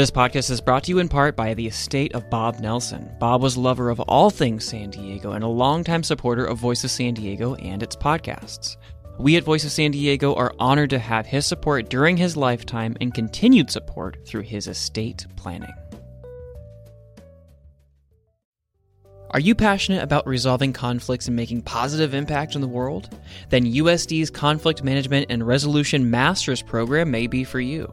This podcast is brought to you in part by the estate of Bob Nelson. Bob was a lover of all things San Diego and a longtime supporter of Voice of San Diego and its podcasts. We at Voice of San Diego are honored to have his support during his lifetime and continued support through his estate planning. Are you passionate about resolving conflicts and making positive impact in the world? Then USD's Conflict Management and Resolution Masters program may be for you.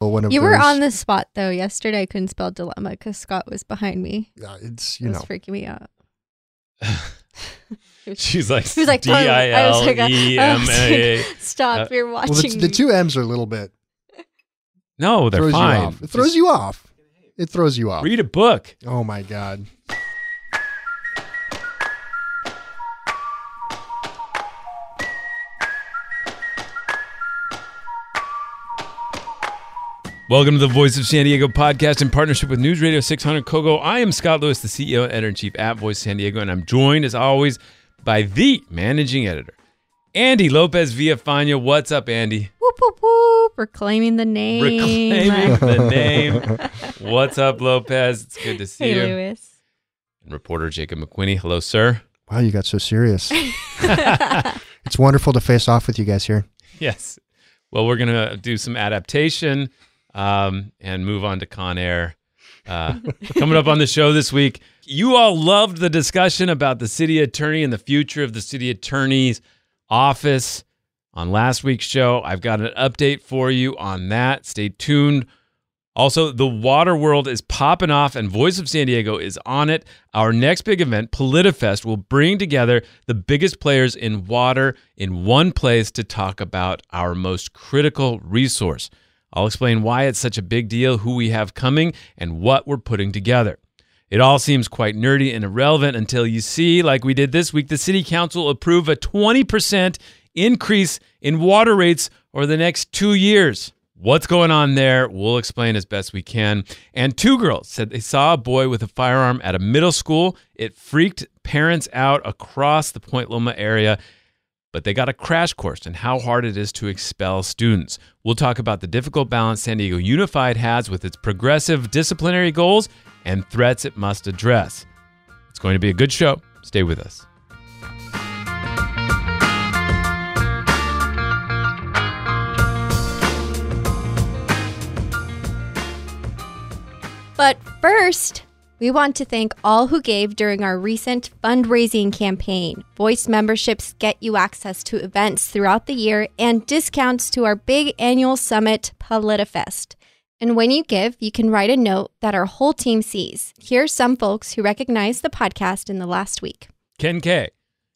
One of You were those- on the spot though. Yesterday I couldn't spell dilemma because Scott was behind me. Yeah, it's It you was know. freaking me out. She's like, He was like, D I I was L like, I M was A. like, Stop! Uh, you're Well, watching. the, the me. two M's are a little bit No, they're throws fine. you off. It throws Just you off. It throws you off. Read a book. Oh my god. Welcome to the Voice of San Diego podcast in partnership with News Radio 600 Kogo. I am Scott Lewis, the CEO and editor in chief at Voice San Diego, and I'm joined as always by the managing editor, Andy Lopez Villafana. What's up, Andy? whoop whoop whoop! Reclaiming the name. Reclaiming the name. What's up, Lopez? It's good to see hey, you. Lewis. And reporter Jakob McWhinney. Hello, sir. Wow, you got so serious. it's wonderful to face off with you guys here. Yes. Well, we're gonna do some adaptation um, and move on to Con Air. Uh, coming up on the show this week, you all loved the discussion about the city attorney and the future of the city attorney's office on last week's show. I've got an update for you on that. Stay tuned. Also, the water world is popping off, and Voice of San Diego is on it. Our next big event, PolitiFest, will bring together the biggest players in water in one place to talk about our most critical resource. I'll explain why it's such a big deal, who we have coming, and what we're putting together. It all seems quite nerdy and irrelevant until you see, like we did this week, the City Council approve a 20% increase in water rates over the next two years. What's going on there? We'll explain as best we can. And two girls said they saw a boy with a firearm at a middle school. It freaked parents out across the Point Loma area, but they got a crash course in how hard it is to expel students. We'll talk about the difficult balance San Diego Unified has with its progressive disciplinary goals and threats it must address. It's going to be a good show. Stay with us. But first, we want to thank all who gave during our recent fundraising campaign. Voice memberships get you access to events throughout the year and discounts to our big annual summit, PolitiFest. And when you give, you can write a note that our whole team sees. Here are some folks who recognized the podcast in the last week. Ken K,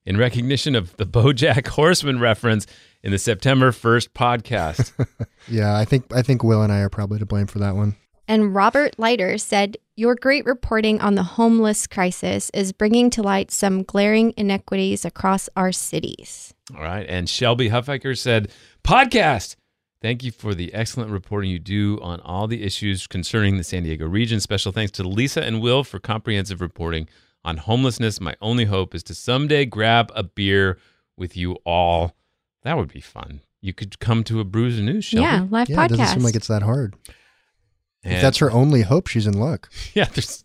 in recognition of the Bojack Horseman reference in the September 1st podcast. Yeah, I think I think Will and I are probably to blame for that one. And Robert Leiter said, Your great reporting on the homeless crisis is bringing to light some glaring inequities across our cities. All right. And Shelby Huffaker said, Podcast. Thank you for the excellent reporting you do on all the issues concerning the San Diego region. Special thanks to Lisa and Will for comprehensive reporting on homelessness. My only hope is to someday grab a beer with you all. That would be fun. You could come to a Brews and News, Shelby. Yeah, live Yeah, it doesn't seem like it's that hard. And- If that's her only hope, she's in luck. Yeah, there's,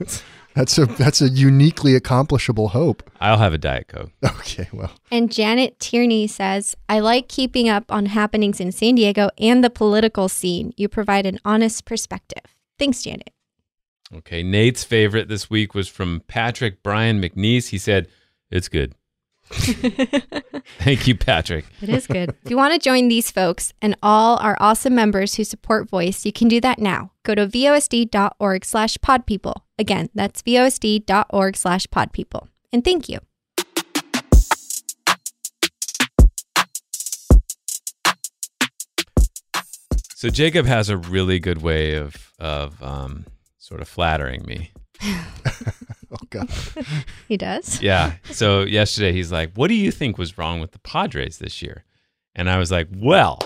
That's a that's a uniquely accomplishable hope. I'll have a Diet Coke. Okay, well, and Janet Tierney says, I like keeping up on happenings in San Diego and the political scene. You provide an honest perspective. Thanks, Janet. Okay, Nate's favorite this week was from Patrick Brian McNeese. He said, It's good. Thank you, Patrick. It is good. if you want to join these folks and all our awesome members who support Voice, you can do that now. Go to vosd.org slash podpeople. Again, that's vosd.org slash podpeople. And thank you. So Jakob has a really good way of of um, sort of flattering me. God. He does. Yeah. So yesterday he's like, "What do you think was wrong with the Padres this year?" And I was like, "Well,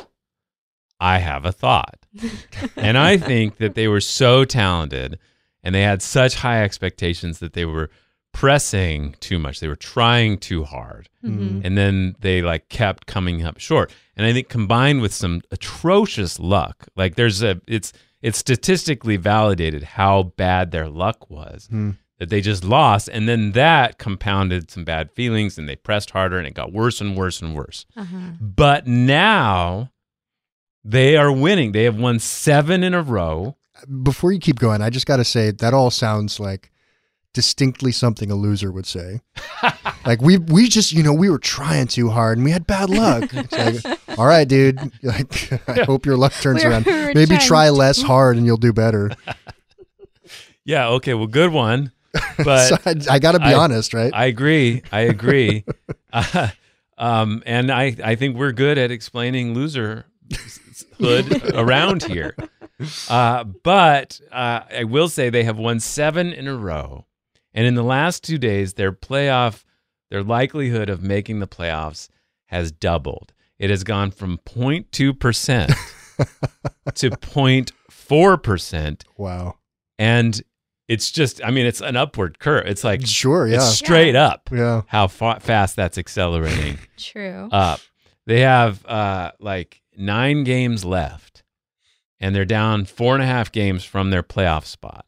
I have a thought." and I think that they were so talented and they had such high expectations that they were pressing too much. They were trying too hard. Mhm. And then they like kept coming up short. And I think combined with some atrocious luck, like there's a it's it's statistically validated how bad their luck was Hmm. That they just lost and then that compounded some bad feelings and they pressed harder and it got worse and worse and worse. Uh-huh. But now they are winning. They have won 7 in a row. Before you keep going, I just got to say that all sounds like distinctly something a loser would say. like we we just you know we were trying too hard and we had bad luck. It's like, all right, dude. Like I hope your luck turns We were- around. we were Maybe trying try less hard and you'll do better. Yeah, okay, well good one. But so I, I got to be I- honest, right? I agree. I agree. uh, um, and I, I think we're good at explaining loserhood around here. Uh, but uh, I will say they have won seven in a row. And in the last two days, their playoff, their likelihood of making the playoffs has doubled. It has gone from 0.2% to 0.4%. wow. And it's just, I mean, it's an upward curve. It's like Sure. Yeah. it's straight up yeah. how fa- fast that's accelerating True. up. They have uh, like nine games left, and they're down four and a half games from their playoff spot.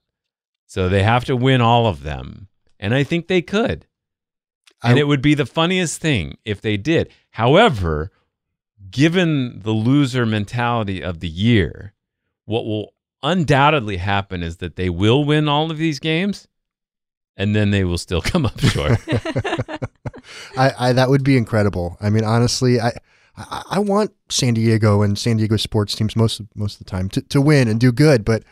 So they have to win all of them, and I think they could. And I- it would be the funniest thing if they did. However, given the loser mentality of the year, what will undoubtedly happen is that they will win all of these games, and then they will still come up short. I, I that would be incredible. I mean, honestly, I, I I want San Diego and San Diego sports teams most most of the time to, to win and do good, but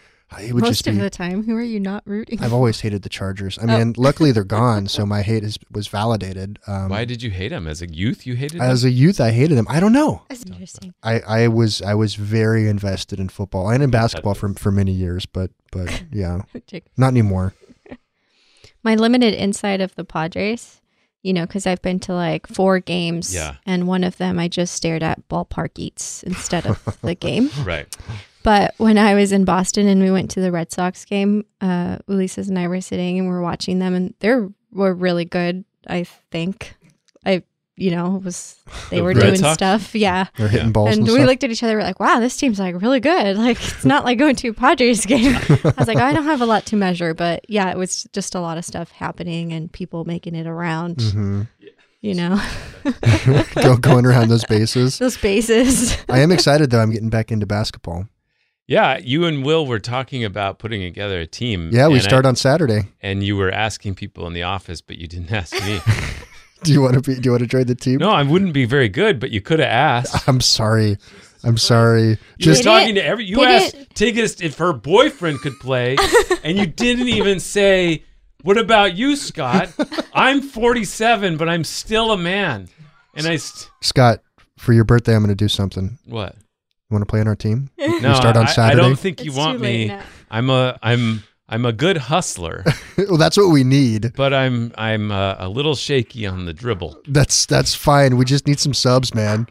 it would Most just of be. the time, who are you not rooting? I've always hated the Chargers. I Oh. mean, luckily they're gone, so my hate is, was validated. Um, Why did you hate him as a youth? You hated him. as a youth, I hated them. I don't know. That's interesting. I, I was I was very invested in football and in basketball for for many years, but but yeah, not anymore. My limited insight of the Padres, you know, because I've been to like four games, Yeah. and one of them I just stared at ballpark eats instead of the game. right. But when I was in Boston and we went to the Red Sox game, uh, Ulises and I were sitting and we are watching them, and they were really good. I think I, you know, was they The were doing Sox? stuff, yeah. They're hitting balls and, And we stuff. looked at each other, we're like, "Wow, this team's like really good. Like it's not like going to a Padres game." I was like, "I don't have a lot to measure, but yeah, it was just a lot of stuff happening and people making it around. Mhm. You know, Go, going around those bases. those bases. I am excited though. I'm getting back into basketball. Yeah, you and Will were talking about putting together a team. Yeah, we and I- start on Saturday. and you were asking people in the office, but you didn't ask me. Do you want to be? Do you want to join the team? no, I wouldn't be very good, but you could have asked. I'm sorry. I'm sorry. You Just were talking didn't- to every. You they asked Tigist if her boyfriend could play, and you didn't even say, "What about you, Scott? I'm 47, but I'm still a man." And I st- Scott, for your birthday, I'm going to do something. what? You want to play on our team? No, start on I, I don't think you It's want me. now. I'm a I'm I'm a good hustler, well, that's what we need. but I'm I'm uh, a little shaky on the dribble. That's that's fine. We just need some subs, man.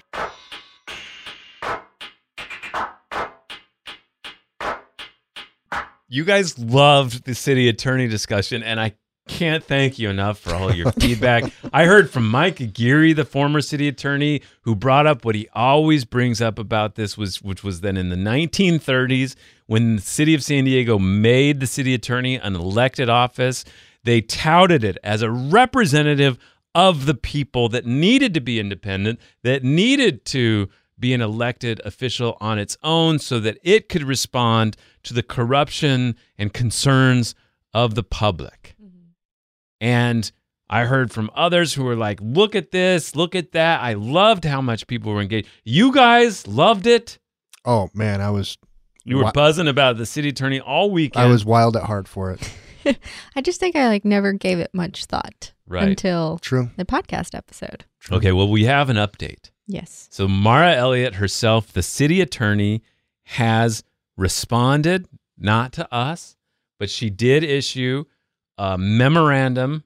You guys loved the city attorney discussion, and I can't thank you enough for all your feedback. I heard from Mike Aguirre, the former city attorney, who brought up what he always brings up about this was which was then in the 1930s when the city of San Diego made the city attorney an elected office. They touted it as a representative of the people that needed to be independent, that needed to be an elected official on its own so that it could respond to the corruption and concerns of the public. And I heard from others who were like, look at this, look at that. I loved how much people were engaged. You guys loved it. Oh man, I was You were Wa- buzzing about the city attorney all weekend. I was wild at heart for it. I just think I like never gave it much thought Right. until True. the podcast episode. Okay, well, we have an update. Yes. So Mara Elliott herself, the city attorney, has responded not to us, but she did issue a memorandum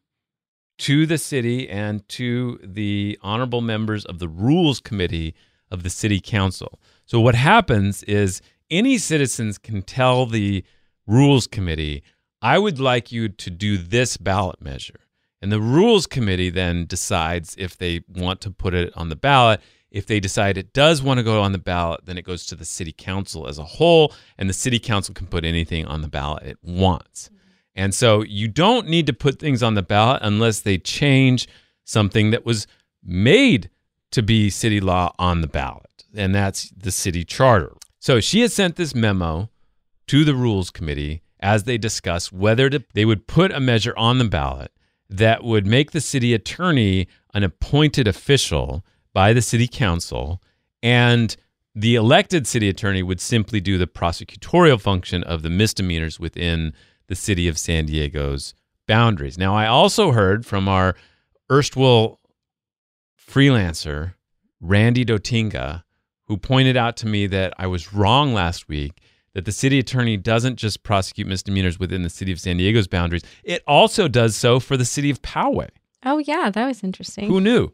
to the city and to the honorable members of the Rules Committee of the City Council. So, what happens is any citizens can tell the Rules Committee, I would like you to do this ballot measure. And the Rules Committee then decides if they want to put it on the ballot. If they decide it does want to go on the ballot, then it goes to the City Council as a whole, and the City Council can put anything on the ballot it wants. And so you don't need to put things on the ballot unless they change something that was made to be city law on the ballot, and that's the city charter. So she has sent this memo to the Rules Committee as they discuss whether to, they would put a measure on the ballot that would make the city attorney an appointed official by the city council and the elected city attorney would simply do the prosecutorial function of the misdemeanors within the city of San Diego's boundaries. Now, I also heard from our erstwhile freelancer, Randy Dotinga, who pointed out to me that I was wrong last week that the city attorney doesn't just prosecute misdemeanors within the city of San Diego's boundaries, it also does so for the city of Poway. Oh, yeah, that was interesting. Who knew?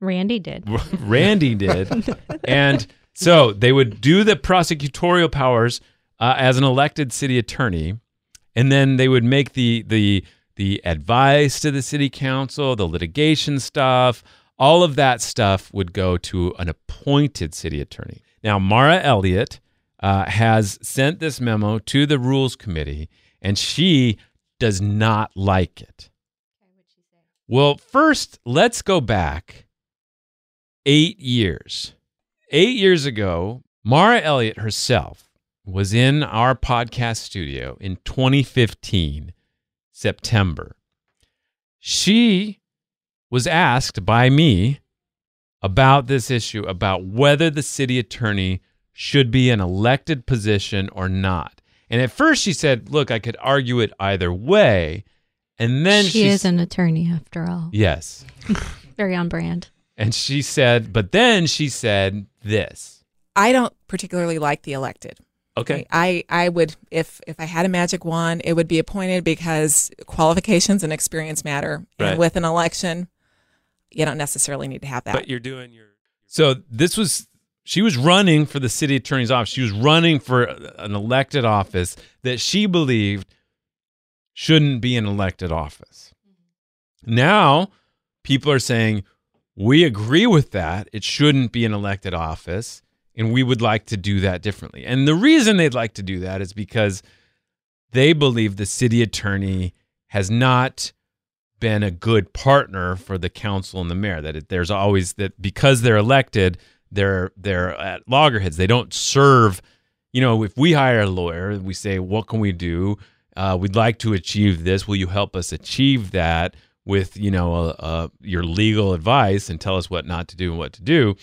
Randy did. Randy did. and so they would do the prosecutorial powers uh, as an elected city attorney, and then they would make the the the advice to the city council, the litigation stuff, all of that stuff would go to an appointed city attorney. Now, Mara Elliott uh, has sent this memo to the rules committee, and she does not like it. Well, first, let's go back eight years. Eight years ago, Mara Elliott herself was in our podcast studio in 2015, September. She was asked by me about this issue about whether the city attorney should be an elected position or not. And at first she said, Look, I could argue it either way. And then she is an attorney after all. Yes. Very on brand. And she said, but then she said this. I don't particularly like the elected. Okay. I, I would if if I had a magic wand, it would be appointed because qualifications and experience matter. Right. And with an election, you don't necessarily need to have that. But you're doing your So this was she was running for the city attorney's office. She was running for an elected office that she believed shouldn't be an elected office. Mm-hmm. Now, people are saying we agree with that. It shouldn't be an elected office and we would like to do that differently. And the reason they'd like to do that is because they believe the city attorney has not been a good partner for the council and the mayor. That it, there's always that because they're elected, they're they're at loggerheads. They don't serve. You know, if we hire a lawyer, we say, "What can we do? Uh, we'd like to achieve this. Will you help us achieve that?" With you know your legal advice and tell us what not to do and what to do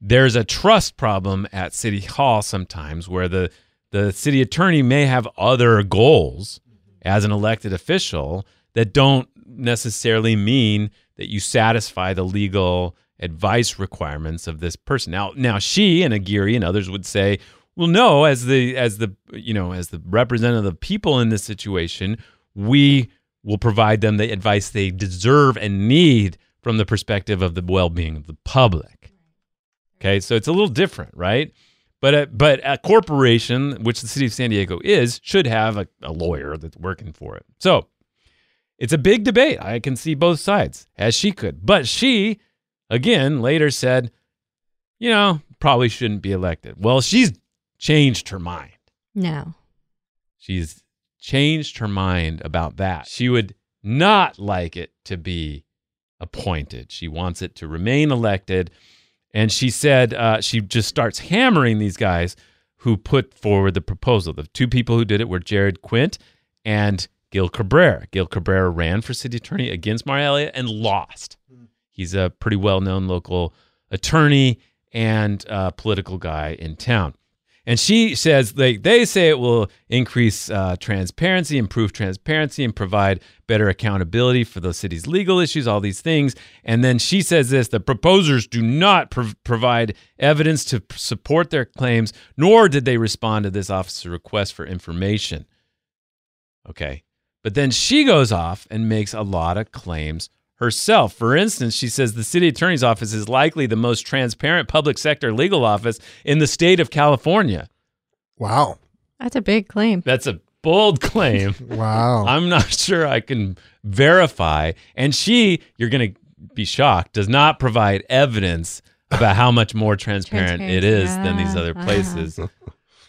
there's a trust problem at city hall sometimes where the the city attorney may have other goals mm-hmm. as an elected official that don't necessarily mean that you satisfy the legal advice requirements of this person. Now now she and Aguirre and others would say, well no, as the as the you know, as the representative of the people in this situation, we will provide them the advice they deserve and need from the perspective of the well-being of the public. Okay, so it's a little different, right? But a, but a corporation, which the city of San Diego is, should have a, a lawyer that's working for it. So it's a big debate. I can see both sides, as she could. But she, again, later said, you know, probably shouldn't be elected. Well, she's changed her mind. No. She's changed her mind about that. She would not like it to be appointed. She wants it to remain elected. And she said uh, she just starts hammering these guys who put forward the proposal. The two people who did it were Jared Quint and Gil Cabrera. Gil Cabrera ran for city attorney against Elliott and lost. He's a pretty well known local attorney and uh, political guy in town. And she says they, they say it will increase uh, transparency, improve transparency, and provide better accountability for the city's legal issues, all these things. And then she says this the proposers do not prov- provide evidence to support their claims, nor did they respond to this officer's request for information. Okay. But then she goes off and makes a lot of claims herself. For instance, she says the city attorney's office is likely the most transparent public sector legal office in the state of California. Wow. That's a big claim. That's a bold claim. Wow. I'm not sure I can verify. And she, you're going to be shocked, does not provide evidence about how much more transparent it is than these other Uh-huh.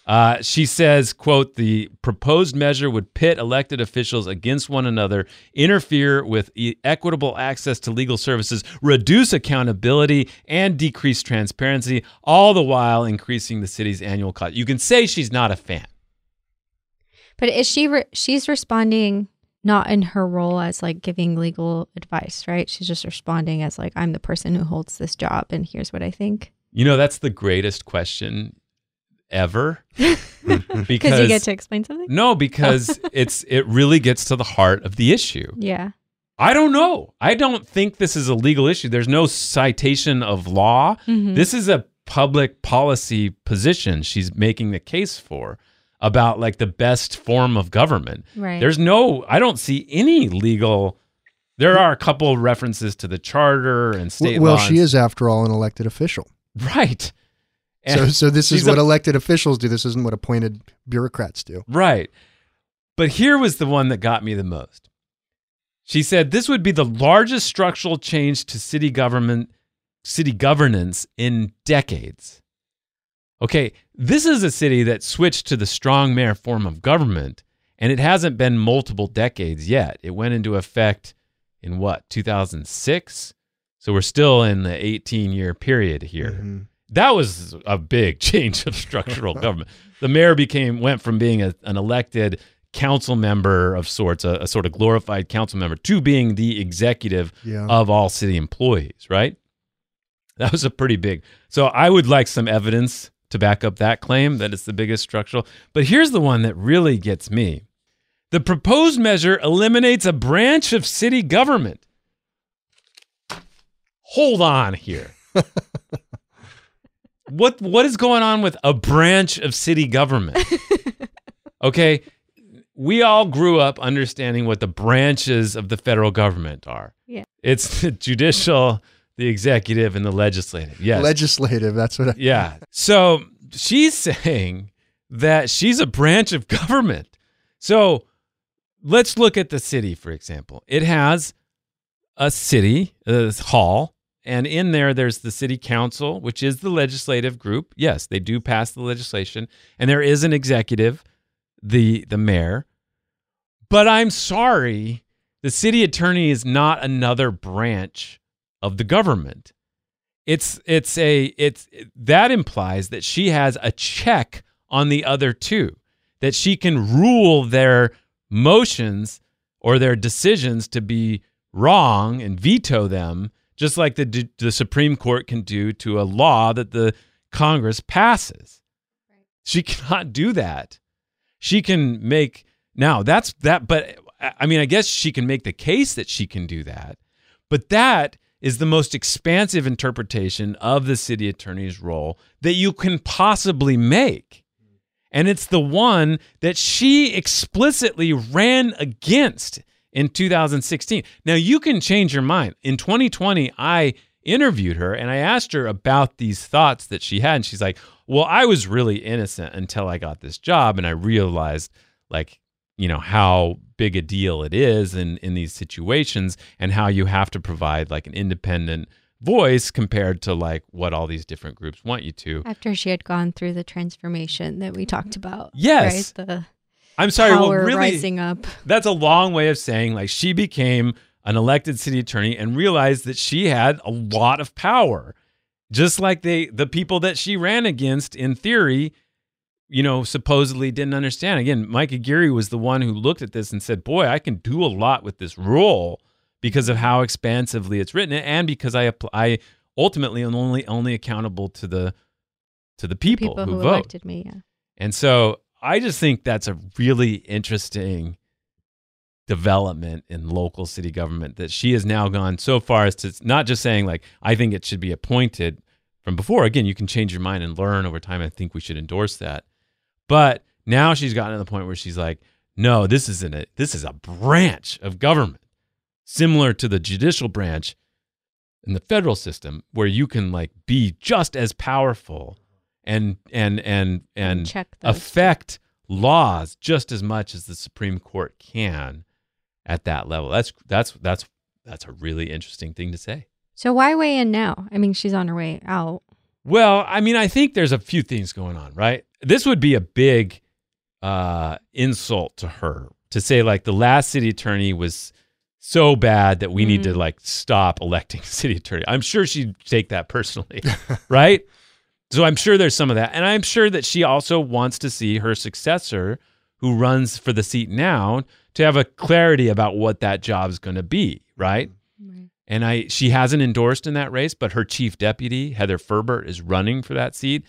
Uh, she says, quote, the proposed measure would pit elected officials against one another, interfere with e- equitable access to legal services, reduce accountability, and decrease transparency, all the while increasing the city's annual cost. You can say she's not a fan. But is she re- she's responding not in her role as like giving legal advice, right? She's just responding as like I'm the person who holds this job and here's what I think. You know, that's the greatest question ever. Because because you get to explain something? no, because it's it really gets to the heart of the issue. Yeah. I don't know. I don't think this is a legal issue. There's no citation of law. Mhm. This is a public policy position she's making the case for about like the best form of government. Right. There's no I don't see any legal there are a couple of references to the charter and state well, law she is, after all, an elected official. right. So, And- so this is what a- elected officials do. This isn't what appointed bureaucrats do. Right. But here was the one that got me the most. She said this would be the largest structural change to city government city governance in decades. Okay, this is a city that switched to the strong mayor form of government and it hasn't been multiple decades yet. It went into effect in what, 2006? So we're still in the 18 year period here Mhm. That was a big change of structural government. The mayor became went from being a, an elected council member of sorts, a, a sort of glorified council member, to being the executive Yeah. of all city employees. Right? That was a pretty big. So I would like some evidence to back up that claim that it's the biggest structural. But here's the one that really gets me. The proposed measure eliminates a branch of city government. Hold on here. what what is going on with a branch of city government? Okay, we all grew up understanding what the branches of the federal government are. Yeah. It's the judicial, the executive, and the legislative. Yes. Legislative. That's what I, Yeah. So she's saying that she's a branch of government. So let's look at the city, for example. It has a city, a hall, and in there there's the city council, which is the legislative group. Yes, they do pass the legislation, and there is an executive, the the mayor. But I'm sorry, the city attorney is not another branch of the government it's it's a it's that implies that she has a check on the other two that she can rule their motions or their decisions to be wrong and veto them just like the the Supreme Court can do to a law that the Congress passes. She cannot do that. She can make now that's that but I mean I guess she can make the case that she can do that but that is the most expansive interpretation of the city attorney's role that you can possibly make. And it's the one that she explicitly ran against in 2016. Now, you can change your mind. In 2020, I interviewed her and I asked her about these thoughts that she had. And she's like, Well, I was really innocent until I got this job and I realized, like, you know how big a deal it is in in these situations and how you have to provide like an independent voice compared to like what all these different groups want you to After she had gone through the transformation that we talked about. Yes. Right? The i'm sorry power well really rising up. that's a long way of saying like she became an elected city attorney and realized that she had a lot of power just like they the people that she ran against in theory you know supposedly didn't understand again mike aguirre was the one who looked at this and said boy i can do a lot with this role because of how expansively it's written and because i i ultimately am only only accountable to the to the people, People who, who vote elected me, yeah. and so I just think that's a really interesting development in local city government that she has now gone so far as to not just saying like I think it should be appointed from before. Again, you can change your mind and learn over time. I think we should endorse that. But now she's gotten to the point where she's like, No, this isn't it. This is a branch of government similar to the judicial branch in the federal system where you can like be just as powerful and and and and Check affect laws just as much as the Supreme Court can at that level. That's that's that's that's a really interesting thing to say. So why weigh in now? I mean, she's on her way out. Well, I mean, I think there's a few things going on, right? This would be a big uh, insult to her to say like the last city attorney was so bad that we need to like stop electing city attorney. I'm sure she'd take that personally, right? So I'm sure there's some of that, and I'm sure that she also wants to see her successor, who runs for the seat now, to have a clarity about what that job is going to be, right? And I she hasn't endorsed in that race, but her chief deputy, Heather Ferbert, is running for that seat.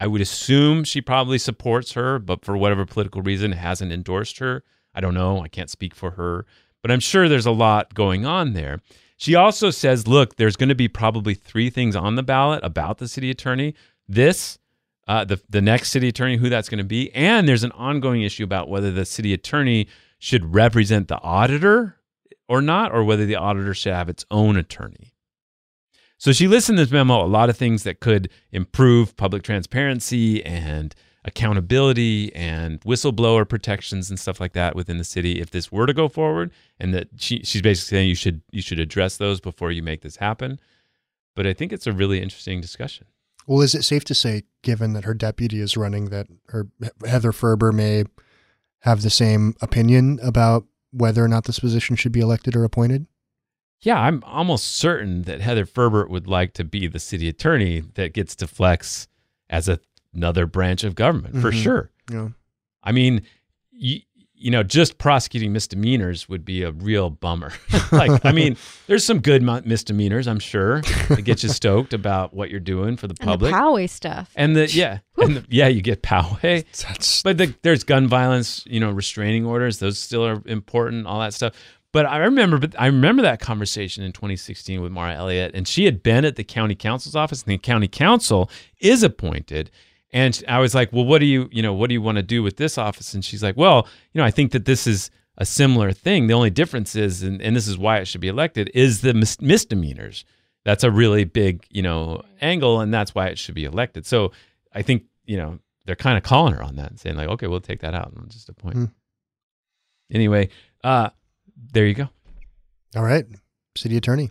I would assume she probably supports her, but for whatever political reason hasn't endorsed her. I don't know. I can't speak for her, but I'm sure there's a lot going on there. She also says, look, there's going to be probably three things on the ballot about the city attorney. This, uh, the the next city attorney, who that's going to be, and there's an ongoing issue about whether the city attorney should represent the auditor or not, or whether the auditor should have its own attorney. So she lists in this memo a lot of things that could improve public transparency and accountability and whistleblower protections and stuff like that within the city if this were to go forward and that she, she's basically saying you should you should address those before you make this happen but i think it's a really interesting discussion Well, is it safe to say, given that her deputy is running, that her Heather Ferbert may have the same opinion about whether or not this position should be elected or appointed? yeah i'm almost certain that heather Ferbert would like to be the city attorney that gets to flex as a, another branch of government for Mhm. sure Yeah. I mean, you know, just prosecuting misdemeanors would be a real bummer. like, I mean, there's some good misdemeanors, I'm sure, that get you stoked about what you're doing for the And public. the Poway stuff. And the yeah, and the, yeah, you get Poway. That's But the, there's gun violence, you know, restraining orders. Those still are important. All that stuff. But I remember, but I remember that conversation in 2016 with Mara Elliott, and she had been at the county counsel's office, and the county council is appointed. And I was like, well, what do you, you know, what do you want to do with this office? And she's like, well, you know, I think that this is a similar thing. The only difference is, and, and this is why it should be elected, is the mis- misdemeanors. That's a really big, you know, angle, and that's why it should be elected. So I think, you know, they're kind of calling her on that and saying like, okay, we'll take that out and just appoint. Hmm. Anyway, uh, there you go. all right. City attorney.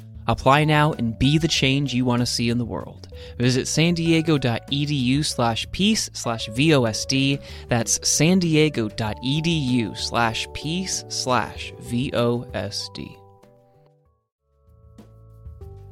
Apply now and be the change you want to see in the world. Visit san diego.edu slash peace slash VOSD. That's san diego.edu slash peace slash VOSD.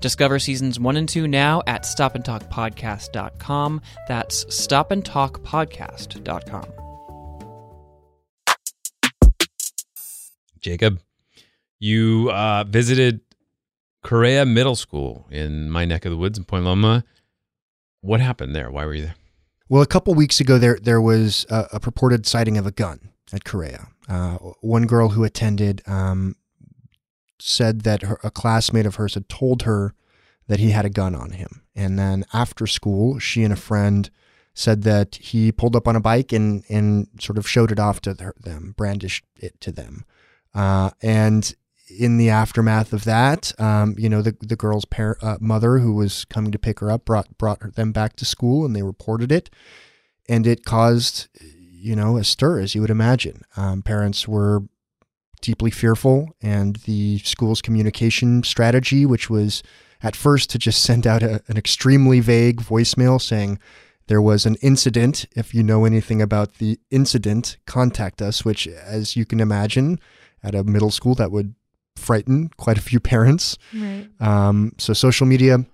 Discover seasons one and two now at stopandtalkpodcast.com. That's stopandtalkpodcast.com. Jakob, you uh, visited Correia Middle School in my neck of the woods in Point Loma. What happened there? Why were you there? Well, a couple weeks ago, there there was a, a purported sighting of a gun at Correia. Uh, one girl who attended um, said that her, a classmate of hers had told her that he had a gun on him, and then after school, she and a friend said that he pulled up on a bike and and sort of showed it off to them, brandished it to them, uh, and in the aftermath of that, um, you know, the the girl's uh, mother, who was coming to pick her up, brought brought them back to school, and they reported it, and it caused, you know, a stir, as you would imagine. Um, parents were deeply fearful, and the school's communication strategy, which was at first to just send out a, an extremely vague voicemail saying, there was an incident. If you know anything about the incident, contact us, which, as you can imagine, at a middle school, that would frighten quite a few parents. Right. Um, so social media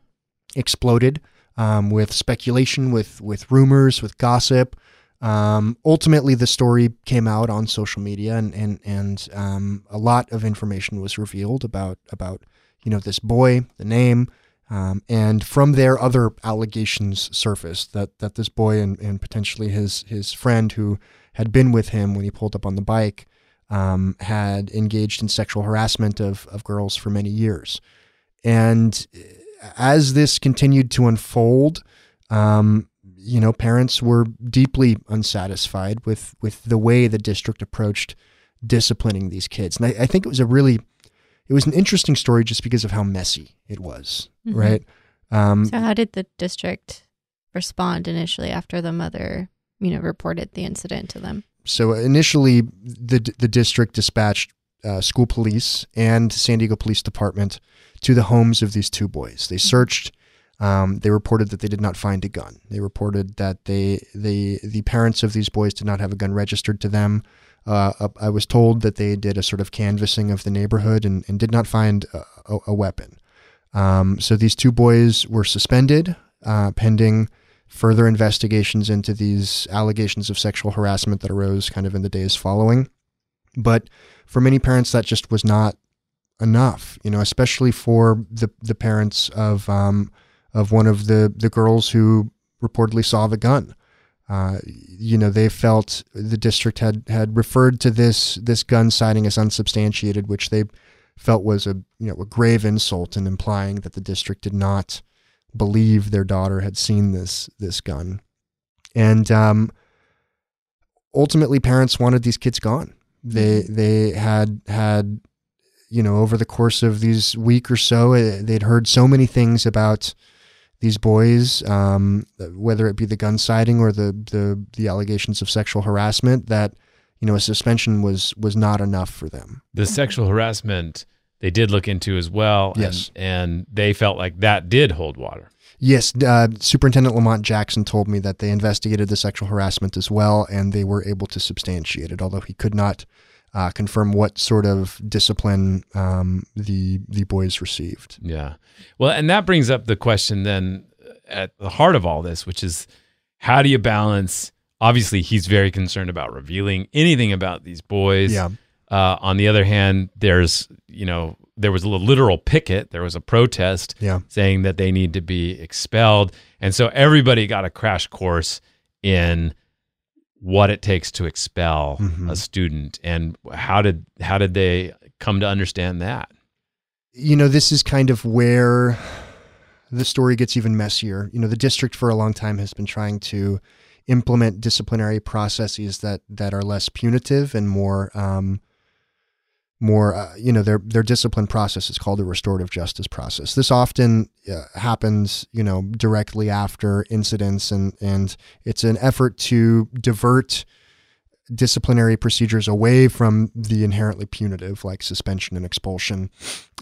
exploded um, with speculation, with with rumors, with gossip. Um, ultimately, the story came out on social media, and and and um, a lot of information was revealed about about you know this boy, the name, um, and from there, other allegations surfaced that that this boy and, and potentially his his friend who had been with him when he pulled up on the bike um, had engaged in sexual harassment of of girls for many years. And as this continued to unfold, um, you know, parents were deeply unsatisfied with with the way the district approached disciplining these kids. And I, I think it was a really it was an interesting story just because of how messy it was, Mhm. right? Um, So, how did the district respond initially after the mother, you know, reported the incident to them? so initially, the the district dispatched uh, school police and San Diego Police Department to the homes of these two boys. They searched. Um, they reported that they did not find a gun. They reported that they they the parents of these boys did not have a gun registered to them. Uh, I was told that they did a sort of canvassing of the neighborhood and, and did not find a, a, weapon. Um, so these two boys were suspended uh, pending further investigations into these allegations of sexual harassment that arose kind of in the days following. But for many parents, that just was not enough, you know, especially for the the parents of um, of one of the the girls who reportedly saw the gun. Uh, you know, they felt the district had had referred to this this gun sighting as unsubstantiated, which they felt was a you know a grave insult and implying that the district did not believe their daughter had seen this this gun, and um, ultimately parents wanted these kids gone. They they had had you know over the course of these week or so eh, they'd heard so many things about these boys, um, whether it be the gun sighting or the, the the allegations of sexual harassment, that you know a suspension was was not enough for them. The sexual harassment they did look into as well. and- Yes. And, they felt like that did hold water. Yes, uh, Superintendent Lamont Jackson told me that they investigated the sexual harassment as well, and they were able to substantiate it, although he could not uh, confirm what sort of discipline um, the the boys received. Yeah. Well, and that brings up the question then at the heart of all this, which is how do you balance? Obviously, he's very concerned about revealing anything about these boys. Yeah. Uh, on the other hand, there's, you know, there was a literal picket. There was a protest Yeah. saying that they need to be expelled. And so everybody got a crash course in what it takes to expel Mhm. a student and how did how did they come to understand that? you know, this is kind of where the story gets even messier. You know, the district for a long time has been trying to implement disciplinary processes that that are less punitive and more um, more uh, you know their their discipline process is called a restorative justice process. This often uh, happens you know directly after incidents and and it's an effort to divert disciplinary procedures away from the inherently punitive like suspension and expulsion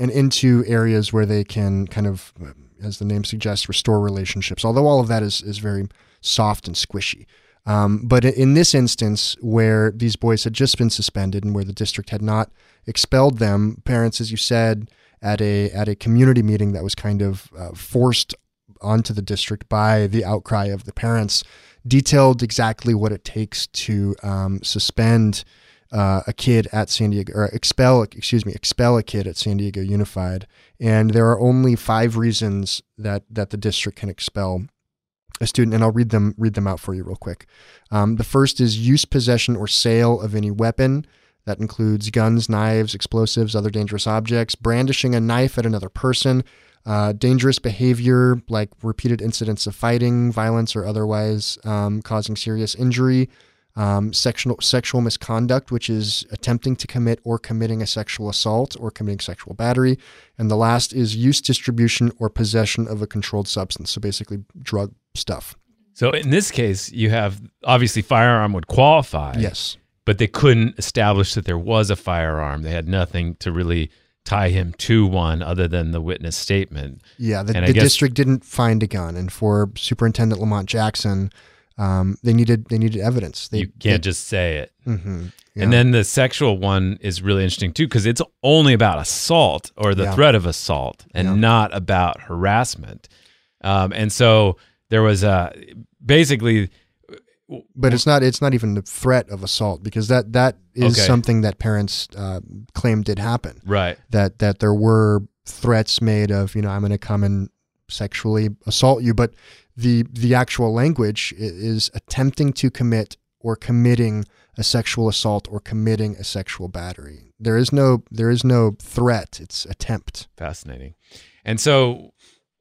and into areas where they can kind of as the name suggests restore relationships although all of that is is very soft and squishy um, but in this instance where these boys had just been suspended and where the district had not expelled them parents as you said at a at a community meeting that was kind of uh, forced onto the district by the outcry of the parents detailed exactly what it takes to um, suspend uh, a kid at San Diego or expel excuse me expel a kid at San Diego Unified. And there are only five reasons that that the district can expel a student and I'll read them read them out for you real quick. Um, the first is use possession or sale of any weapon. That includes guns, knives, explosives, other dangerous objects, brandishing a knife at another person, uh, dangerous behavior like repeated incidents of fighting, violence, or otherwise um, causing serious injury, um, sexual sexual misconduct, which is attempting to commit or committing a sexual assault or committing sexual battery, and the last is use, distribution, or possession of a controlled substance. So basically, drug stuff. So in this case, you have obviously firearm would qualify. Yes. But they couldn't establish that there was a firearm. They had nothing to really tie him to one other than the witness statement. Yeah, the, the guess- district didn't find a gun, and for Superintendent Lamont Jackson, um, they needed they needed evidence. They, you can't just say it. hmm And then the sexual one is really interesting too because it's only about assault or the Yeah. threat of assault and Yeah. not about harassment. Um, and so there was a basically but it's not it's not even the threat of assault because that that is Okay. something that parents uh, claim did happen. right. That that there were threats made of you know I'm going to come and sexually assault you, but the the actual language is attempting to commit or committing a sexual assault or committing a sexual battery. There is no there is no threat. It's attempt. Fascinating. And so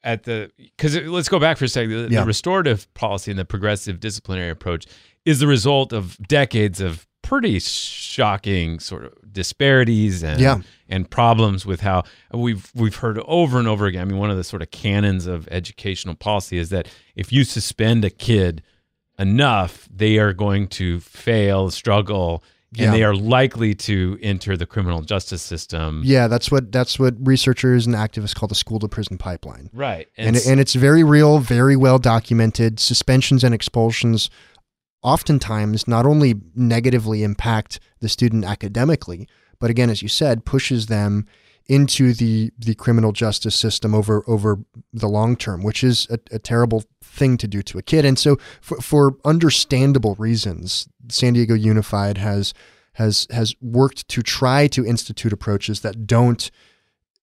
at the because let's go back for a second. The, Yeah. the restorative policy and the progressive disciplinary approach is the result of decades of pretty shocking sort of disparities and Yeah. and problems with how we've we've heard over and over again. I mean, one of the sort of canons of educational policy is that if you suspend a kid enough, they are going to fail, struggle, and Yeah. they are likely to enter the criminal justice system. Yeah, that's what that's what researchers and activists call the school to prison pipeline. Right. and s- and it's very real, very well documented. Suspensions and expulsions oftentimes not only negatively impact the student academically, but again, as you said, pushes them into the the criminal justice system over over the long term, which is a, a terrible thing to do to a kid. And so, for, for understandable reasons, San Diego Unified has has has worked to try to institute approaches that don't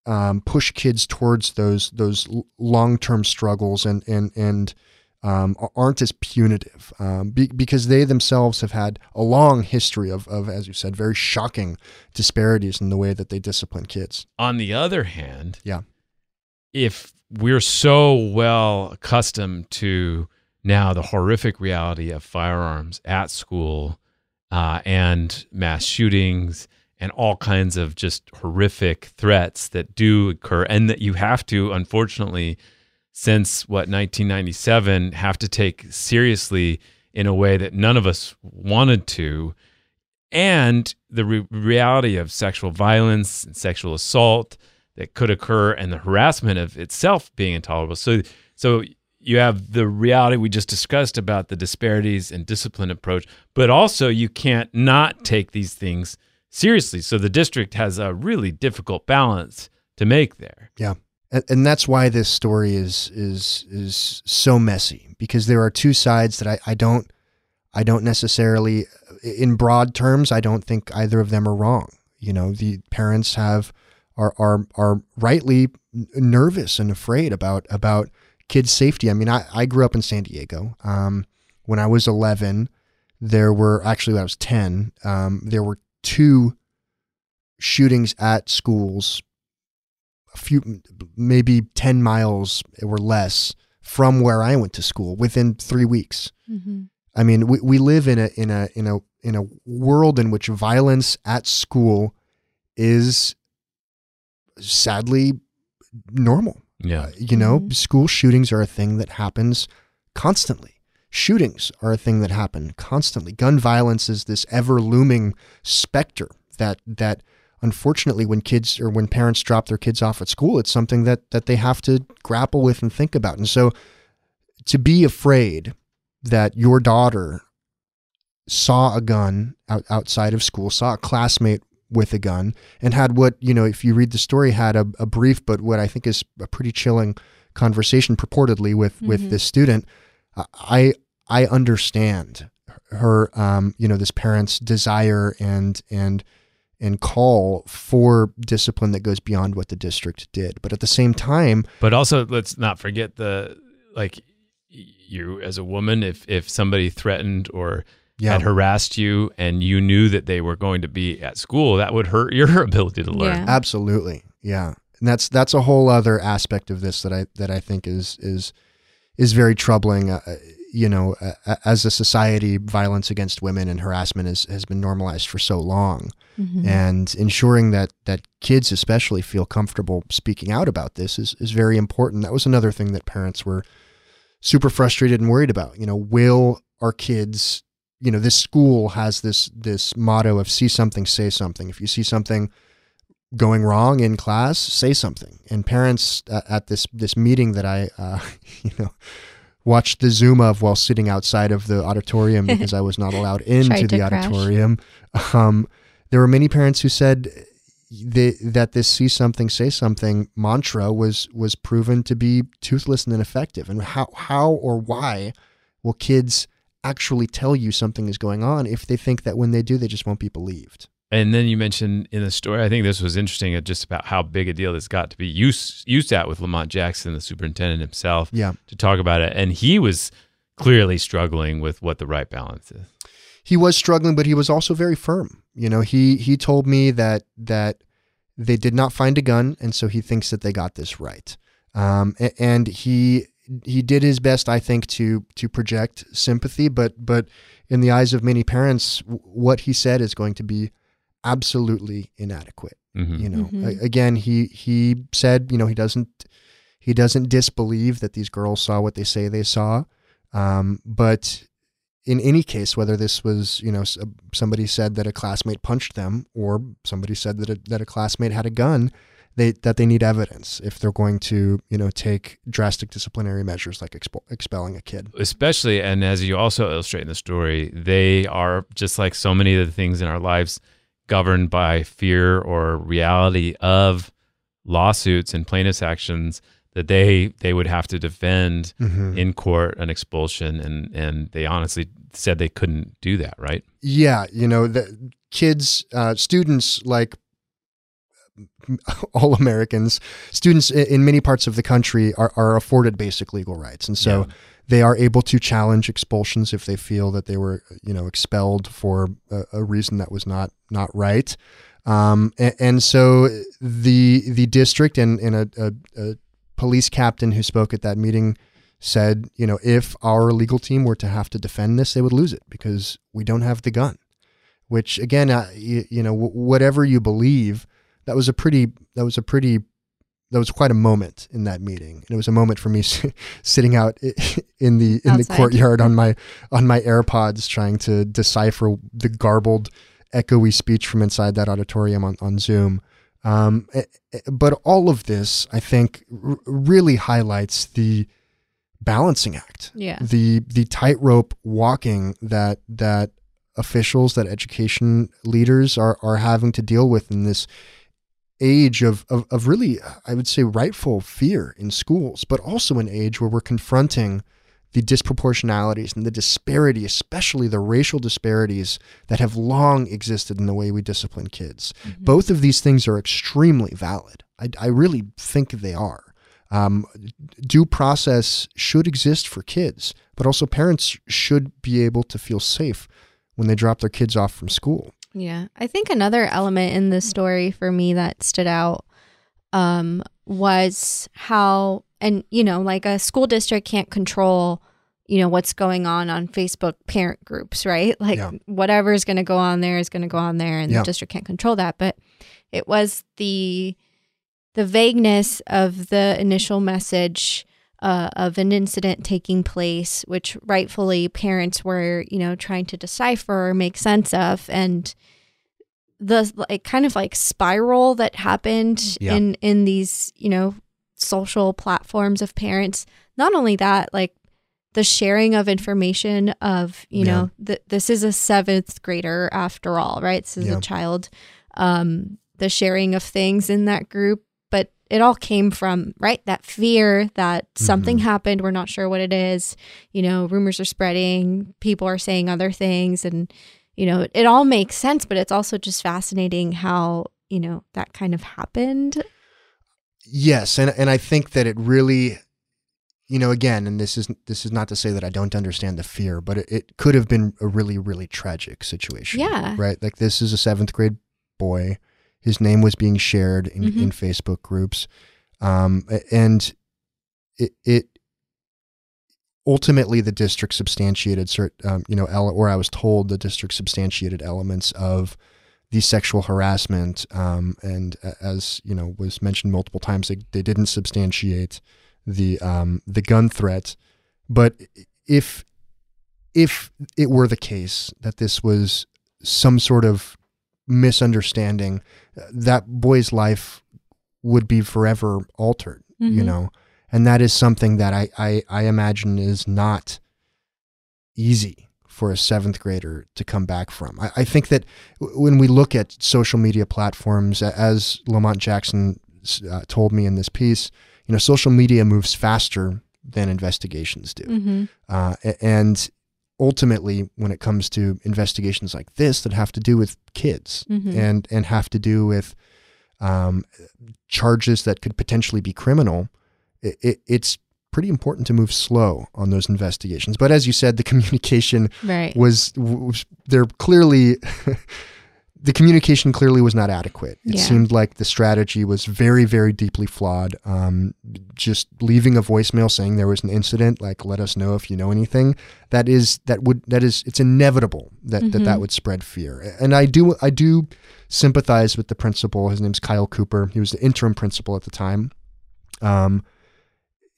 um, push kids towards those those long term struggles and and and um, aren't as punitive um, be, because they themselves have had a long history of, of as you said very shocking disparities in the way that they discipline kids. on the other hand, Yeah. if we're so well accustomed to now the horrific reality of firearms at school uh, and mass shootings and all kinds of just horrific threats that do occur and that you have to unfortunately since what 1997 have to take seriously in a way that none of us wanted to and the re- reality of sexual violence and sexual assault that could occur and the harassment of itself being intolerable. So so you have the reality we just discussed about the disparities and discipline approach, but also you can't not take these things seriously. So the district has a really difficult balance to make there. Yeah. And, that's why this story is is is so messy because there are two sides that I, I don't I don't necessarily in broad terms I don't think either of them are wrong. You know, the parents have are are are rightly nervous and afraid about about kids' safety. I mean, I, I grew up in San Diego. Um, when I was 11, there were actually when I was 10, um, there were two shootings at schools few maybe 10 miles or less from where I went to school within 3 weeks. Mm-hmm. I mean, we, we live in a in a in a in a world in which violence at school is sadly normal. Yeah. Uh, you know, Mhm. school shootings are a thing that happens constantly. Shootings are a thing that happen constantly. Gun violence is this ever looming specter that that unfortunately when kids or when parents drop their kids off at school, it's something that that they have to grapple with and think about. And so to be afraid that your daughter saw a gun out, outside of school, saw a classmate with a gun, and had what, you know, if you read the story, had a, a brief, but what I think is a pretty chilling conversation purportedly with, with Mhm. this student. I, I understand her, um, you know, this parent's desire and, and, and call for discipline that goes beyond what the district did. But at the same time, But also, let's not forget the like you as a woman, if if somebody threatened or yeah, had harassed you and you knew that they were going to be at school, that would hurt your ability to learn. Yeah. Absolutely, yeah, and that's that's a whole other aspect of this that I that I think is is is very troubling. Uh, you know, uh, as a society, violence against women and harassment is, has been normalized for so long, Mm-hmm. and ensuring that that kids especially feel comfortable speaking out about this is is very important. That was another thing that parents were super frustrated and worried about. You know, will our kids? You know, this school has this this motto of see something, say something. If you see something going wrong in class, say something. And parents uh, at this this meeting that I, uh, you know, watched the Zoom of while sitting outside of the auditorium because I was not allowed into the auditorium. Um, there were many parents who said they, that this "see something, say something" mantra was was proven to be toothless and ineffective. And how how or why will kids actually tell you something is going on if they think that when they do, they just won't be believed? And then you mentioned in the story, I think this was interesting, uh, just about how big a deal this got to be used used at with Lamont Jackson, the superintendent himself, Yeah. to talk about it, and he was clearly struggling with what the right balance is. he was struggling, but he was also very firm. You know, he he told me that that they did not find a gun, and so he thinks that they got this right. Um, and he he did his best, I think, to to project sympathy, but but in the eyes of many parents, what he said is going to be absolutely inadequate. Mhm. You know, Mhm. A- again, he he said, you know, he doesn't he doesn't disbelieve that these girls saw what they say they saw, um, but in any case, whether this was, you know, somebody said that a classmate punched them or somebody said that a, that a classmate had a gun, they that they need evidence if they're going to, you know, take drastic disciplinary measures like expo- expelling a kid. especially and as you also illustrate in the story they are just like so many of the things in our lives governed by fear or reality of lawsuits and plaintiffs actions that they they would have to defend Mhm. in court an expulsion and and they honestly said they couldn't do that right Yeah, you know, the kids, uh, students like all Americans, students in many parts of the country are, are afforded basic legal rights, and so Yeah. They are able to challenge expulsions if they feel that they were, you know, expelled for a, a reason that was not not right. Um, and, and so the the district and, and a, a, a police captain who spoke at that meeting said, you know, if our legal team were to have to defend this, they would lose it because we don't have the gun. Which again, uh, you, you know, w- whatever you believe, that was a pretty, that was a pretty, that was quite a moment in that meeting, and it was a moment for me sitting out in the in the courtyard on my on my AirPods, trying to decipher the garbled, echoey speech from inside that auditorium on on Zoom. Um, eh, eh, but all of this, I think, r- really highlights the balancing act Yeah. the the tightrope walking that that officials that education leaders are are having to deal with in this age of, of of really I would say rightful fear in schools, but also an age where we're confronting the disproportionalities and the disparity, especially the racial disparities that have long existed in the way we discipline kids. Both of these things are extremely valid. I, I really think they are. Um, due process should exist for kids, but also parents should be able to feel safe when they drop their kids off from school. Yeah. I think another element in the story for me that stood out um, was how, and, you know, like a school district can't control, you know, what's going on on Facebook parent groups, right? Like Yeah. whatever is going to go on there is going to go on there and Yeah. the district can't control that. But it was the, the vagueness of the initial message uh, of an incident taking place, which rightfully parents were, you know, trying to decipher or make sense of, and the like kind of like spiral that happened Yeah. in in these, you know, social platforms of parents. Not only that, like the sharing of information of, you Yeah. know, th- this is a seventh grader after all, right? This is Yeah. a child. Um, the sharing of things in that group it all came from right that fear that something Mhm. happened we're not sure what it is you know rumors are spreading people are saying other things and you know it, all makes sense but it's also just fascinating how you know that kind of happened Yes, and and I think that it really, you know, again, and this is this is not to say that I don't understand the fear, but it, it could have been a really really tragic situation. Yeah. right. Like this is a seventh grade boy. His name was being shared in, Mhm. in Facebook groups, um, and it it ultimately the district substantiated cert, um, you know, ele- or I was told the district substantiated elements of the sexual harassment, um, and as you know was mentioned multiple times, they, they didn't substantiate the um, the gun threat. But if if it were the case that this was some sort of misunderstanding, that boy's life would be forever altered, you Mhm. know? And that is something that I, I, I imagine is not easy for a seventh grader to come back from. I, I think that w- when we look at social media platforms, as Lamont Jackson uh, told me in this piece, you know, social media moves faster than investigations do. Mm-hmm. Uh, and ultimately, when it comes to investigations like this that have to do with kids Mhm. and and have to do with um, charges that could potentially be criminal, it, it, it's pretty important to move slow on those investigations. But as you said, the communication Right. was, was there clearly. The communication clearly was not adequate. It Yeah. seemed like the strategy was very, very deeply flawed. Um, just leaving a voicemail saying there was an incident, like let us know if you know anything. That is that would that is it's inevitable that that, that Mhm. would spread fear. And I do I do sympathize with the principal. His name's Kyle Cooper. He was the interim principal at the time. Um,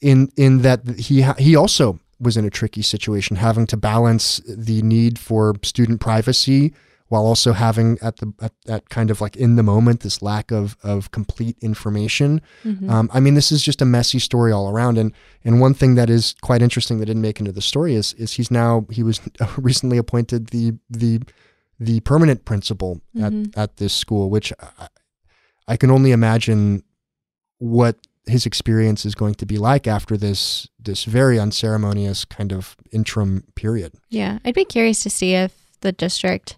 in in that he he also was in a tricky situation, having to balance the need for student privacy while also having at the at, at kind of like in the moment this lack of of complete information. Mhm. Um, I mean, this is just a messy story all around. And and one thing that is quite interesting that didn't make into the story is is he's now he was recently appointed the the the permanent principal Mhm. at at this school, which I, I can only imagine what his experience is going to be like after this this very unceremonious kind of interim period. Yeah, I'd be curious to see if the district,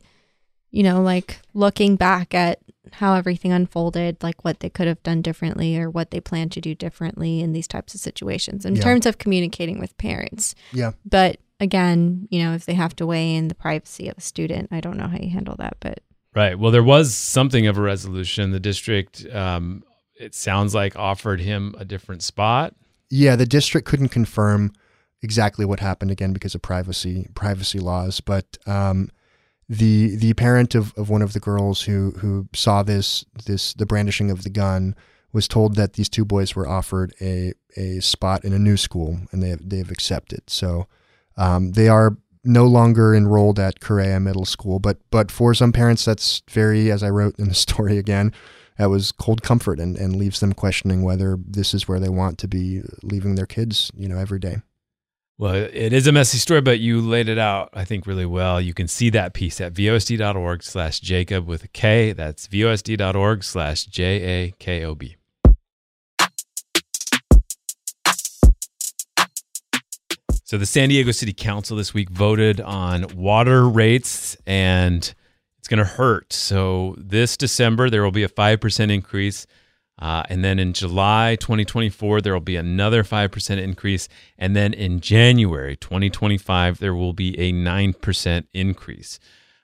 you know, like looking back at how everything unfolded, like what they could have done differently or what they plan to do differently in these types of situations in Yeah. terms of communicating with parents. Yeah. But again, you know, if they have to weigh in the privacy of a student, I don't know how you handle that, but Right. Well, there was something of a resolution. The district, um, it sounds like, offered him a different spot. Yeah, the district couldn't confirm exactly what happened again because of privacy privacy laws, but um, the the parent of, of one of the girls who who saw this this the brandishing of the gun was told that these two boys were offered a a spot in a new school and they have, they've accepted. So um, they are no longer enrolled at Correia Middle School, but but for some parents that's very as I wrote in the story again, that was cold comfort and, and leaves them questioning whether this is where they want to be leaving their kids, you know, every day. Well, it is a messy story, but you laid it out, I think, really well. You can see that piece at vosd.org slash Jakob with a K. That's vosd.org slash J A K O B. So the San Diego City Council this week voted on water rates and it's going to hurt. So this December, there will be a 5% increase. Uh, and then in July 2024, there will be another 5% increase. And then in January 2025, there will be a 9% increase.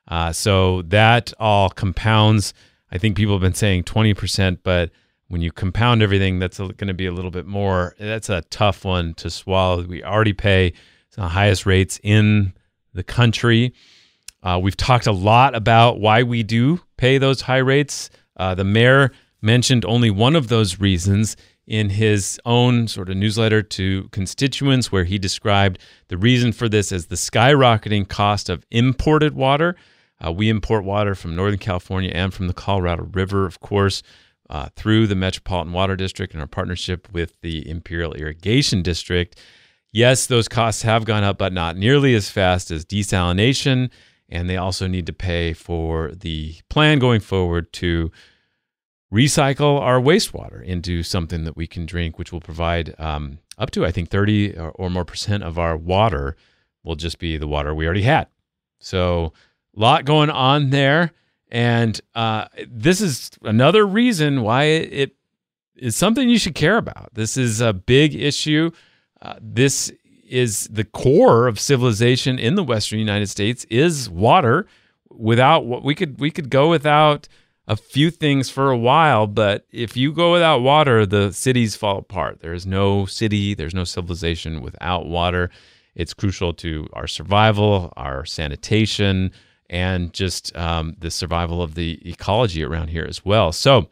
Uh, so that all compounds. I think people have been saying 20%, but when you compound everything, that's going to be a little bit more. That's a tough one to swallow. We already pay the highest rates in the country. Uh, we've talked a lot about why we do pay those high rates. Uh, the mayor mentioned only one of those reasons in his own sort of newsletter to constituents, where he described the reason for this as the skyrocketing cost of imported water. Uh, we import water from Northern California and from the Colorado River, of course, uh, through the Metropolitan Water District and our partnership with the Imperial Irrigation District. Yes, those costs have gone up, but not nearly as fast as desalination. And they also need to pay for the plan going forward to recycle our wastewater into something that we can drink, which will provide um, up to, I think, 30 or, or more percent of our water will just be the water we already had. So, a lot going on there. And uh, this is another reason why it, is something you should care about. This is a big issue. Uh, this is the core of civilization in the Western United States is water. Without what we could we could go without a few things for a while, but if you go without water, the cities fall apart. There is no city, there's no civilization without water. It's crucial to our survival, our sanitation, and just um, the survival of the ecology around here as well. So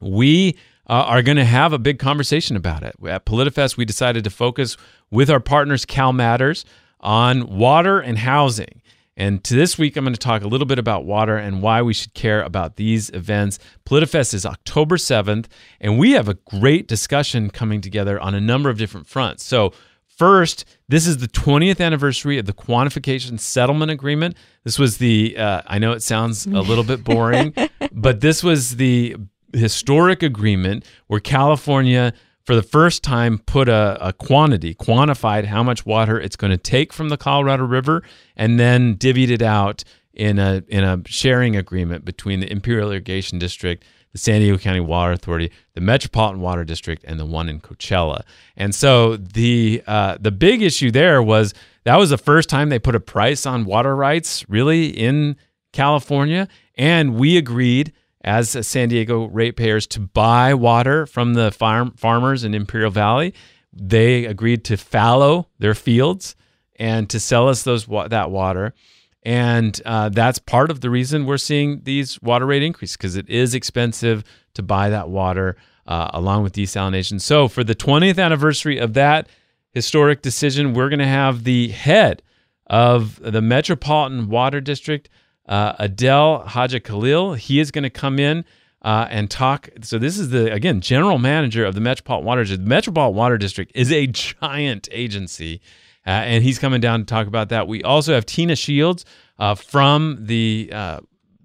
we uh, are going to have a big conversation about it. At PolitiFest, we decided to focus with our partners, Cal Matters, on water and housing. And to this week, I'm going to talk a little bit about water and why we should care about these events. PolitiFest is October 7th, and we have a great discussion coming together on a number of different fronts. So, First, this is the 20th anniversary of the Quantification Settlement Agreement. This was the, uh, I know it sounds a little bit boring, but this was the historic agreement where California, for the first time, put a, a quantity, quantified how much water it's going to take from the Colorado River, and then divvied it out in a in a sharing agreement between the Imperial Irrigation District the San Diego County Water Authority, the Metropolitan Water District, and the one in Coachella. And so the uh, the big issue there was that was the first time they put a price on water rights really in California, and we agreed as San Diego ratepayers to buy water from the farm farmers in Imperial Valley. They agreed to fallow their fields and to sell us those that water. And uh, that's part of the reason we're seeing these water rate increase because it is expensive to buy that water uh, along with desalination. So, for the 20th anniversary of that historic decision, we're going to have the head of the Metropolitan Water District, uh, Adel Hagekhalil. He is going to come in. Uh, and talk. So this is the again general manager of the Metropolitan Water District. The Metropolitan Water District is a giant agency, uh, and he's coming down to talk about that. We also have Tina Shields uh, from the uh,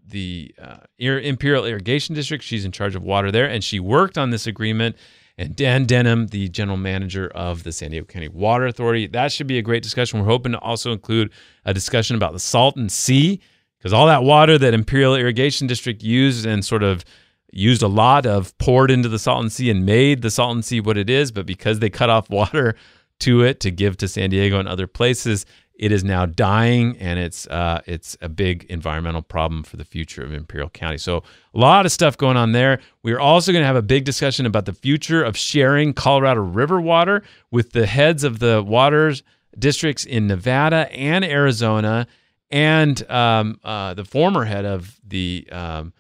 the uh, Imperial Irrigation District. She's in charge of water there, and she worked on this agreement. And Dan Denham, the general manager of the San Diego County Water Authority. That should be a great discussion. We're hoping to also include a discussion about the Salton Sea, because all that water that Imperial Irrigation District used and sort of used a lot of poured into the Salton Sea and made the Salton Sea what it is, but because they cut off water to it to give to San Diego and other places. It is now dying, and it's uh, it's a big environmental problem for the future of Imperial County. So a lot of stuff going on there. We are also going to have a big discussion about the future of sharing Colorado River water with the heads of the waters districts in Nevada and Arizona, and um, uh, the former head of the um,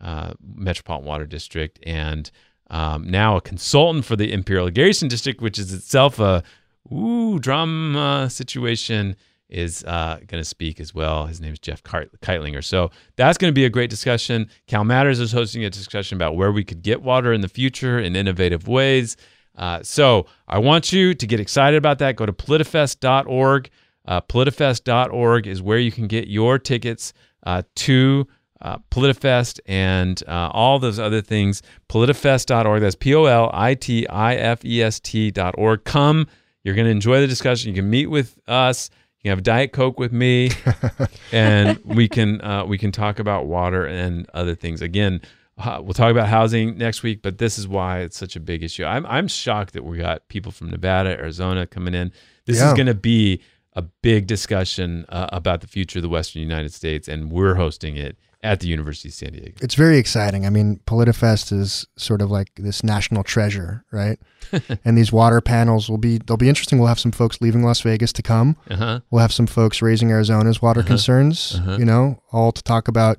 uh, Metropolitan Water District, and um, now a consultant for the Imperial Irrigation District, which is itself a ooh, drama situation is uh, going to speak as well. His name is Jeff Kightlinger. So that's going to be a great discussion. Cal Matters is hosting a discussion about where we could get water in the future in innovative ways. Uh, so I want you to get excited about that. Go to politifest.org. Uh, politifest.org is where you can get your tickets uh, to uh, PolitiFest and uh, all those other things. Politifest.org. That's P O L I T I F E S T.org. Come you're going to enjoy the discussion. You can meet with us. You can have Diet Coke with me, and we can uh, we can talk about water and other things. Again, uh, we'll talk about housing next week, but this is why it's such a big issue. I'm I'm shocked that we got people from Nevada, Arizona coming in. This yeah. is going to be a big discussion uh, about the future of the Western United States, and we're hosting it at the University of San Diego. It's very exciting. I mean, PolitiFest is sort of like this national treasure, right? and these water panels will be they'll be interesting. We'll have some folks leaving Las Vegas to come. Uh-huh. We'll have some folks raising Arizona's water uh-huh. concerns. Uh-huh. You know, all to talk about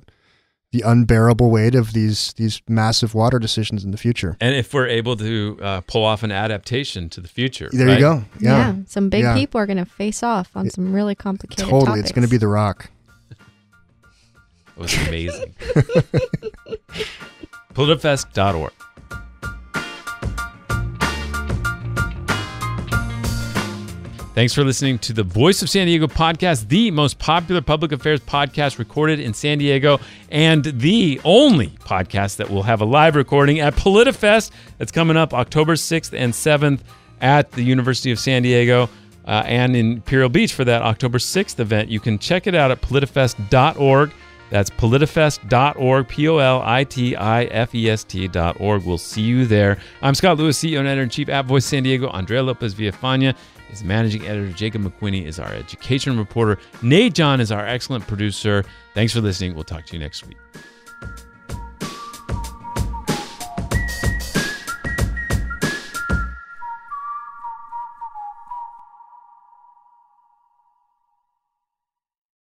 the unbearable weight of these these massive water decisions in the future. And if we're able to uh, pull off an adaptation to the future, there right? you go. Yeah, yeah some big yeah. people are going to face off on some really complicated. Totally, topics. it's going to be the Rock. It was amazing. PolitiFest.org. Thanks for listening to the Voice of San Diego podcast, the most popular public affairs podcast recorded in San Diego, and the only podcast that will have a live recording at PolitiFest that's coming up October 6th and 7th at the University of San Diego uh, and in Imperial Beach for that October 6th event. You can check it out at politifest.org. That's politifest.org, P O L I T I F E S T.org. We'll see you there. I'm Scott Lewis, CEO and editor in chief at Voice San Diego. Andrea Lopez Villafana is managing editor. Jakob McWhinney is our education reporter. Nate John is our excellent producer. Thanks for listening. We'll talk to you next week.